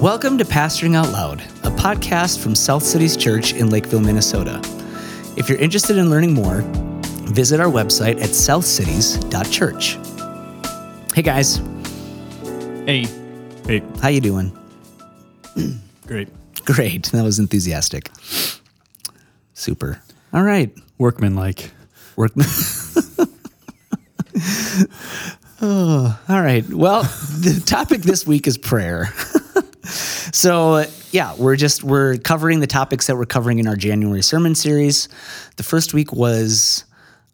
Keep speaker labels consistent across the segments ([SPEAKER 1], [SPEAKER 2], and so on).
[SPEAKER 1] Welcome to Pastoring Out Loud, a podcast from South Cities Church in Lakeville, Minnesota. If you're interested in learning more, visit our website at southcities.church. Hey guys,
[SPEAKER 2] Hey. Hey.
[SPEAKER 1] how you doing?
[SPEAKER 2] Great.
[SPEAKER 1] Great. That was enthusiastic. Super. All right.
[SPEAKER 2] Workman like.
[SPEAKER 1] Work. oh, all right. Well, the topic this week is prayer. So, yeah, we're just we're covering the topics that we're covering in our January sermon series. The first week was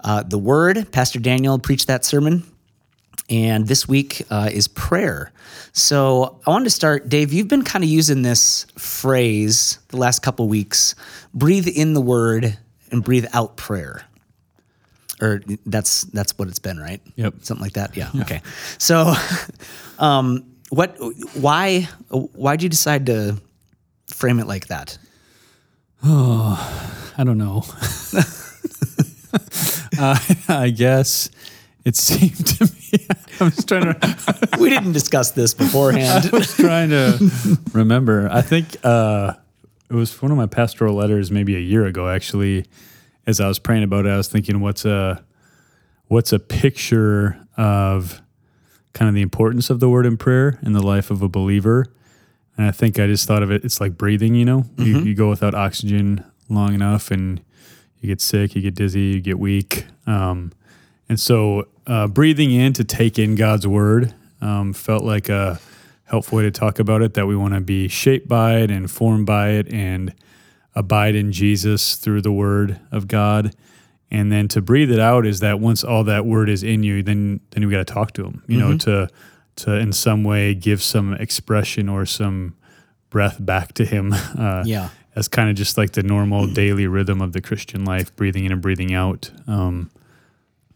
[SPEAKER 1] uh, the Word. Pastor Daniel preached that sermon, and this week uh, is prayer. So, I wanted to start, Dave. You've been kind of using this phrase the last couple weeks: breathe in the Word and breathe out prayer or that's that's what it's been, right?
[SPEAKER 2] Yep.
[SPEAKER 1] Something like that. Yeah. Okay. So, um, what? Why? Why'd you decide to frame it like that?
[SPEAKER 2] Oh, I don't know. uh, I guess it seemed to me. I was trying to.
[SPEAKER 1] We didn't discuss this beforehand.
[SPEAKER 2] I was trying to remember. I think uh, it was one of my pastoral letters, maybe a year ago, actually. As I was praying about it, I was thinking, what's a what's a picture of kind of the importance of the word in prayer in the life of a believer? And I think I just thought of it. It's like breathing. You know, you, you go without oxygen long enough, and you get sick, you get dizzy, you get weak. Um, and so, uh, breathing in to take in God's word um, felt like a helpful way to talk about it. That we want to be shaped by it, and formed by it, and abide in Jesus through the word of God. And then to breathe it out is that once all that word is in you, then then you got to talk to him. You know, to to in some way give some expression or some breath back to him. Uh,
[SPEAKER 1] Yeah.
[SPEAKER 2] as kind of just like the normal daily rhythm of the Christian life, breathing in and breathing out. Um,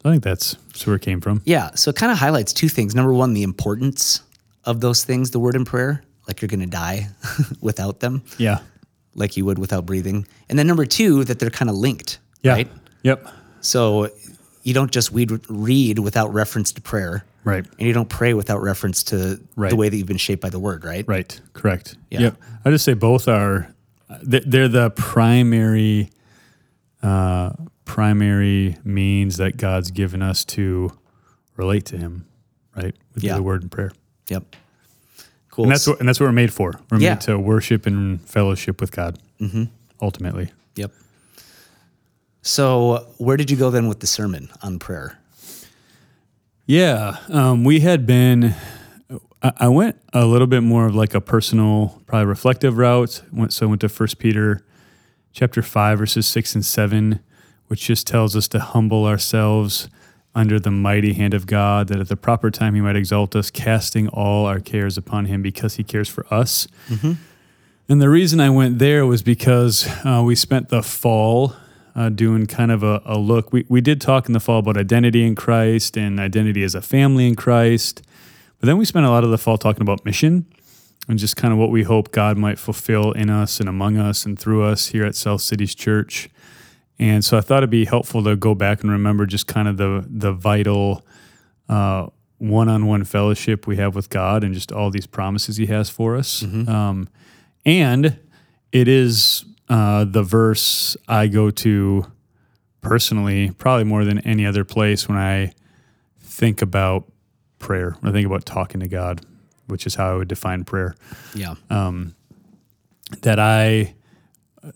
[SPEAKER 2] I think that's, where it came from.
[SPEAKER 1] Yeah. So it kind of highlights two things. Number one, the importance of those things, the word and prayer, like you're going to die without them,
[SPEAKER 2] Yeah.
[SPEAKER 1] like you would without breathing. And then number two, that they're kind of linked,
[SPEAKER 2] Yeah.
[SPEAKER 1] right?
[SPEAKER 2] Yep.
[SPEAKER 1] So you don't just read, read without reference to prayer.
[SPEAKER 2] Right.
[SPEAKER 1] And you don't pray without reference to
[SPEAKER 2] Right.
[SPEAKER 1] the way that you've been shaped by the word, right?
[SPEAKER 2] Right. Correct.
[SPEAKER 1] Yeah.
[SPEAKER 2] Yep. I just say both are they're the primary, uh, primary means that God's given us to relate to Him, right? With
[SPEAKER 1] Yeah.
[SPEAKER 2] the word and prayer.
[SPEAKER 1] Yep. Cool.
[SPEAKER 2] And that's what, and that's what we're made for. We're
[SPEAKER 1] Yeah.
[SPEAKER 2] made to worship and fellowship with God. Mm-hmm. Ultimately.
[SPEAKER 1] Yep. So where did you go then with the sermon on prayer?
[SPEAKER 2] Yeah, um, we had been. I I went a little bit more of like a personal, probably reflective route. Went so I went to First Peter, chapter five, verses six and seven, which just tells us to humble ourselves under the mighty hand of God, that at the proper time He might exalt us, casting all our cares upon Him, because He cares for us. And the reason I went there was because uh, we spent the fall uh, doing kind of a, a look. We, we did talk in the fall about identity in Christ and identity as a family in Christ. But then we spent a lot of the fall talking about mission and just kind of what we hope God might fulfill in us and among us and through us here at South Cities Church. And so I thought it'd be helpful to go back and remember just kind of the the vital uh, one-on-one fellowship we have with God and just all these promises He has for us. Um, and it is uh, the verse I go to personally, probably more than any other place when I think about prayer, when I think about talking to God, which is how I would define prayer.
[SPEAKER 1] Yeah.
[SPEAKER 2] That I,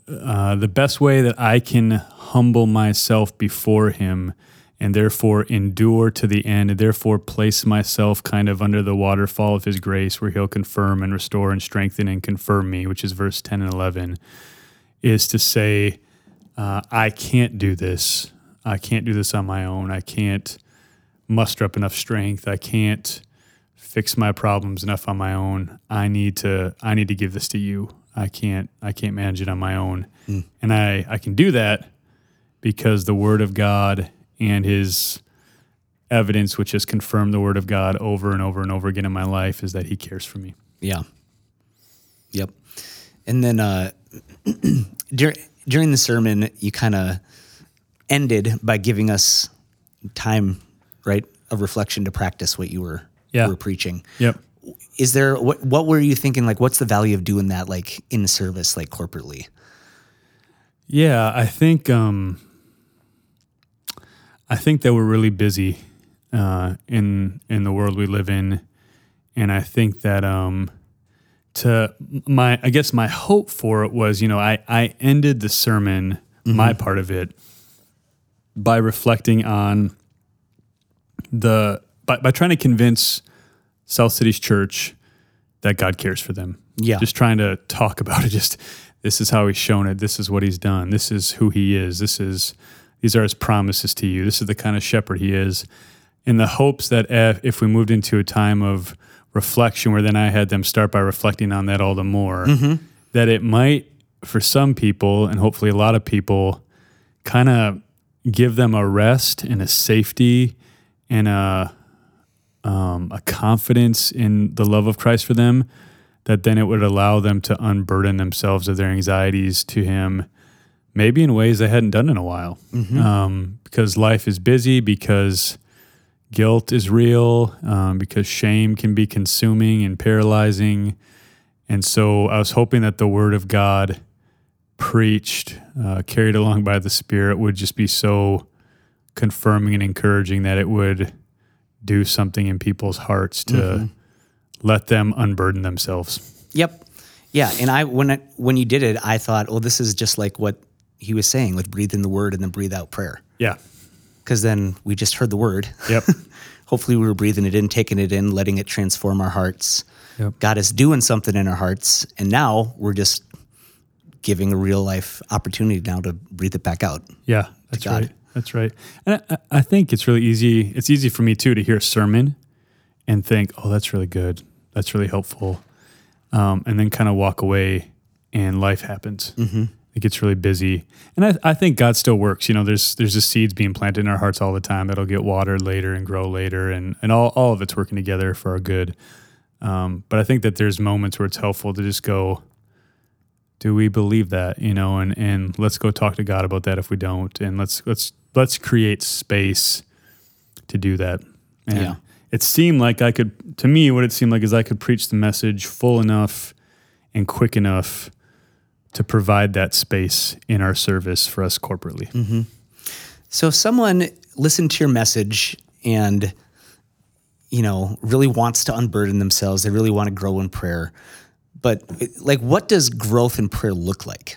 [SPEAKER 2] uh, the best way that I can humble myself before Him and therefore endure to the end, and therefore place myself kind of under the waterfall of His grace where He'll confirm and restore and strengthen and confirm me, which is verse 10 and 11, is to say, uh, I can't do this. I can't do this on my own. I can't muster up enough strength. I can't fix my problems enough on my own. I need to I need to give this to you. I can't I can't manage it on my own. And I I can do that because the word of God and his evidence which has confirmed the word of God over and over and over again in my life is that he cares for me.
[SPEAKER 1] Yeah. Yep. And then uh, during during the sermon, you kind of ended by giving us time, right, of reflection to practice what you were
[SPEAKER 2] Yeah.
[SPEAKER 1] were preaching.
[SPEAKER 2] Yep.
[SPEAKER 1] is there what what were you thinking like what's the value of doing that like in service like corporately?
[SPEAKER 2] Yeah, I think um, I think that we're really busy uh, in in the world we live in, and I think that um, to my I guess my hope for it was you know I I ended the sermon mm-hmm. my part of it by reflecting on the by, by trying to convince South Cities Church that God cares for them.
[SPEAKER 1] Yeah.
[SPEAKER 2] Just trying to talk about it. Just this is how he's shown it. This is what he's done. This is who he is. This is these are his promises to you. This is the kind of shepherd he is. In the hopes that if, if we moved into a time of reflection where then I had them start by reflecting on that all the more, that it might for some people and hopefully a lot of people kind of give them a rest and a safety and a um, a confidence in the love of Christ for them that then it would allow them to unburden themselves of their anxieties to Him, maybe in ways they hadn't done in a while, um, because life is busy, because guilt is real, um, because shame can be consuming and paralyzing, and so I was hoping that the Word of God preached, uh, carried along by the Spirit, would just be so confirming and encouraging that it would do something in people's hearts to let them unburden themselves.
[SPEAKER 1] Yep. Yeah, and I when I, when you did it, I thought, well, this is just like what he was saying with breathe in the word and then breathe out prayer.
[SPEAKER 2] Yeah.
[SPEAKER 1] Because then we just heard the word.
[SPEAKER 2] Yep.
[SPEAKER 1] Hopefully, we were breathing it in, taking it in, letting it transform our hearts.
[SPEAKER 2] Yep.
[SPEAKER 1] God is doing something in our hearts, and now we're just giving a real life opportunity now to breathe it back out.
[SPEAKER 2] Yeah, that's right. That's right. And I, I think it's really easy. It's easy for me too to hear a sermon and think, "Oh, that's really good. That's really helpful," um, and then kind of walk away, and life happens. Mm-hmm. It gets really busy, and I, I think God still works. You know, there's there's just seeds being planted in our hearts all the time that'll get watered later and grow later, and and all all of it's working together for our good. Um, but I think that there's moments where it's helpful to just go, do we believe that you know and and let's go talk to god about that if we don't and let's let's let's create space to do that and
[SPEAKER 1] Yeah.
[SPEAKER 2] it seemed like i could to me what it seemed like is i could preach the message full enough and quick enough to provide that space in our service for us corporately mm-hmm.
[SPEAKER 1] So if someone listened to your message and you know really wants to unburden themselves, they really want to grow in prayer. But like what does growth in prayer look like?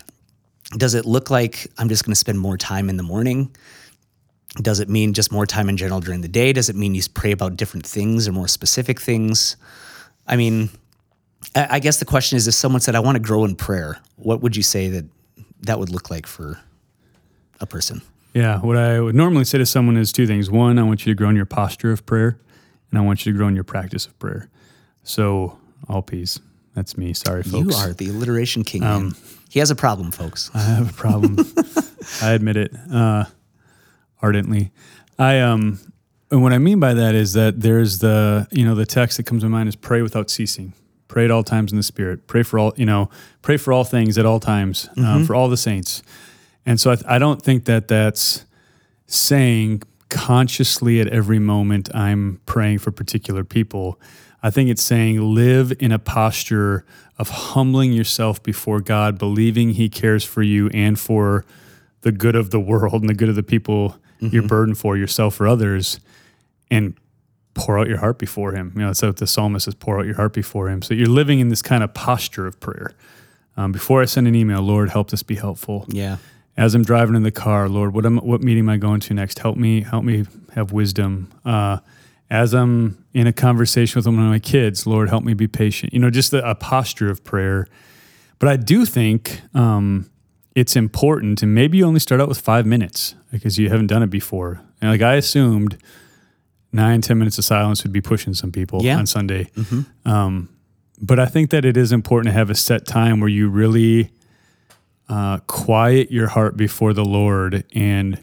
[SPEAKER 1] Does it look like I'm just going to spend more time in the morning? Does it mean just more time in general during the day? Does it mean you pray about different things or more specific things? I mean, I guess the question is if someone said, I want to grow in prayer, what would you say that that would look like for a person?
[SPEAKER 2] Yeah, what I would normally say to someone is two things. One, I want you to grow in your posture of prayer, and I want you to grow in your practice of prayer. So, all peace. That's me. Sorry, folks.
[SPEAKER 1] You are the alliteration king. man. He has a problem, folks.
[SPEAKER 2] I have a problem. I admit it uh, ardently. I um, and what I mean by that is that there's the you know the text that comes to mind is pray without ceasing. Pray at all times in the Spirit. Pray for all you know. Pray for all things at all times um, for all the saints. And so I, th- I don't think that that's saying consciously at every moment I'm praying for particular people. I think it's saying live in a posture of humbling yourself before God, believing He cares for you and for the good of the world and the good of the people you're burdened for, yourself or others, and pour out your heart before Him. You know, that's what the psalmist says: pour out your heart before Him. So you're living in this kind of posture of prayer. Um, before I send an email, Lord, help this be helpful
[SPEAKER 1] Yeah.
[SPEAKER 2] as I'm driving in the car, Lord, what am, what meeting am I going to next? Help me, help me have wisdom. Uh, as I'm in a conversation with one of my kids, Lord, help me be patient. You know, just a, a posture of prayer. But I do think um, it's important, and maybe you only start out with five minutes because you haven't done it before. And like I assumed, nine, ten minutes of silence would be pushing some people
[SPEAKER 1] Yeah.
[SPEAKER 2] on Sunday. Um, but I think that it is important to have a set time where you really uh, quiet your heart before the Lord and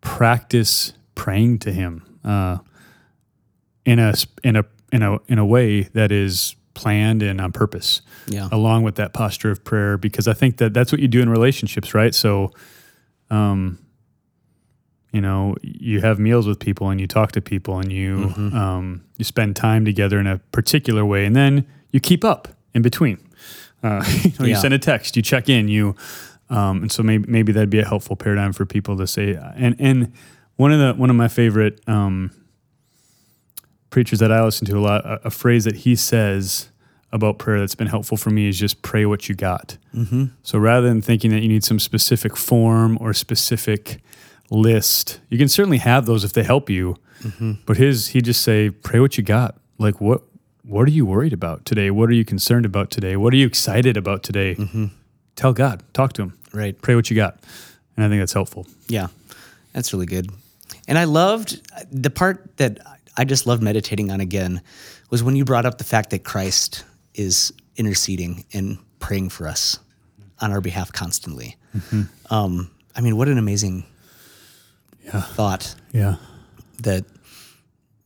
[SPEAKER 2] practice praying to Him uh, in a in a in a in a way that is planned and on purpose,
[SPEAKER 1] Yeah.
[SPEAKER 2] along with that posture of prayer. Because I think that that's what you do in relationships, right? So, um, you know you have meals with people and you talk to people and you
[SPEAKER 1] Mm-hmm.
[SPEAKER 2] um, you spend time together in a particular way and then you keep up in between uh, you, know, you
[SPEAKER 1] Yeah.
[SPEAKER 2] send a text you check in you um, and so maybe maybe that'd be a helpful paradigm for people to say and and one of the one of my favorite um, preachers that I listen to a lot a, a phrase that he says about prayer that's been helpful for me is just pray what you got
[SPEAKER 1] Mm-hmm.
[SPEAKER 2] so rather than thinking that you need some specific form or specific list, you can certainly have those if they help you. Mm-hmm. But his, he just say, pray what you got. Like what, what are you worried about today? What are you concerned about today? What are you excited about today? Mm-hmm. Tell God, talk to him,
[SPEAKER 1] Right.
[SPEAKER 2] pray what you got. And I think that's helpful.
[SPEAKER 1] Yeah, that's really good. And I loved the part that I just loved meditating on again was when you brought up the fact that Christ is interceding and praying for us on our behalf constantly. Mm-hmm. Um, I mean, what an amazing thought
[SPEAKER 2] Yeah.
[SPEAKER 1] that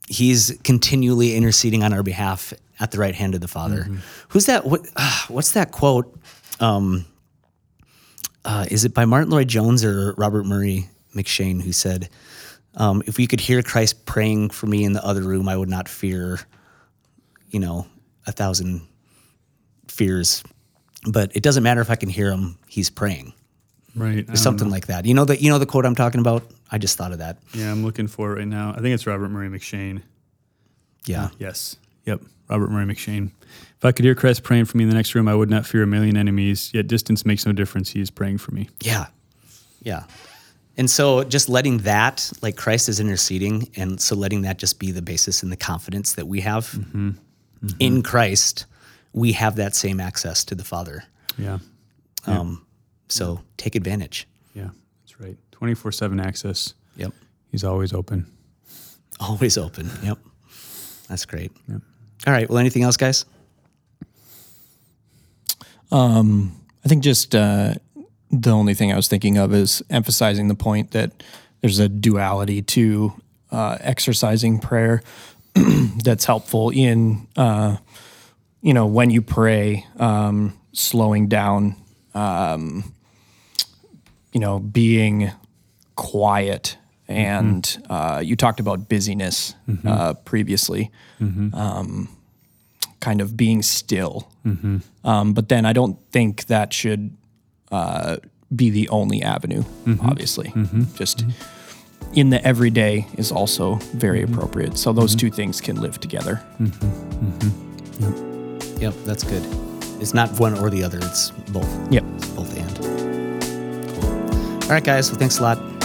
[SPEAKER 1] he's continually interceding on our behalf at the right hand of the Father.
[SPEAKER 2] Mm-hmm.
[SPEAKER 1] Who's that? What, uh, what's that quote? Um, uh, is it by Martyn Lloyd-Jones or Robert Murray M'Cheyne who said, um, "If we could hear Christ praying for me in the other room, I would not fear, you know, a thousand fears. But it doesn't matter if I can hear him; he's praying."
[SPEAKER 2] Right.
[SPEAKER 1] Something
[SPEAKER 2] know.
[SPEAKER 1] like that. You know the you know the quote I'm talking about. I just thought of that.
[SPEAKER 2] Yeah, I'm looking for it right now. I think it's Robert Murray M'Cheyne.
[SPEAKER 1] Yeah.
[SPEAKER 2] Yes. Yep. Robert Murray M'Cheyne. If I could hear Christ praying for me in the next room, I would not fear a million enemies. Yet distance makes no difference. He is praying for me.
[SPEAKER 1] Yeah. Yeah. And so just letting that, like Christ is interceding, and so letting that just be the basis and the confidence that we have
[SPEAKER 2] Mm-hmm.
[SPEAKER 1] in Christ, we have that same access to the Father.
[SPEAKER 2] Yeah.
[SPEAKER 1] Um, so take advantage.
[SPEAKER 2] Yeah. That's right. 24 7 access.
[SPEAKER 1] Yep.
[SPEAKER 2] He's always open.
[SPEAKER 1] Always open. Yep. That's great. All right. Well, anything else, guys?
[SPEAKER 3] I think just uh, the only thing I was thinking of is emphasizing the point that there's a duality to uh, exercising prayer that's helpful in, uh, you know, when you pray, um, slowing down, um, you know, being quiet. And mm-hmm. uh, you talked about busyness mm-hmm. uh, previously, mm-hmm. um, kind of being still. Um, but then I don't think that should uh, be the only avenue, obviously. Just in the everyday is also very appropriate. So those two things can live together.
[SPEAKER 1] Yep. That's good. It's not one or the other. It's both.
[SPEAKER 3] Yep.
[SPEAKER 1] It's both and. Cool. All right, guys. Well, thanks a lot.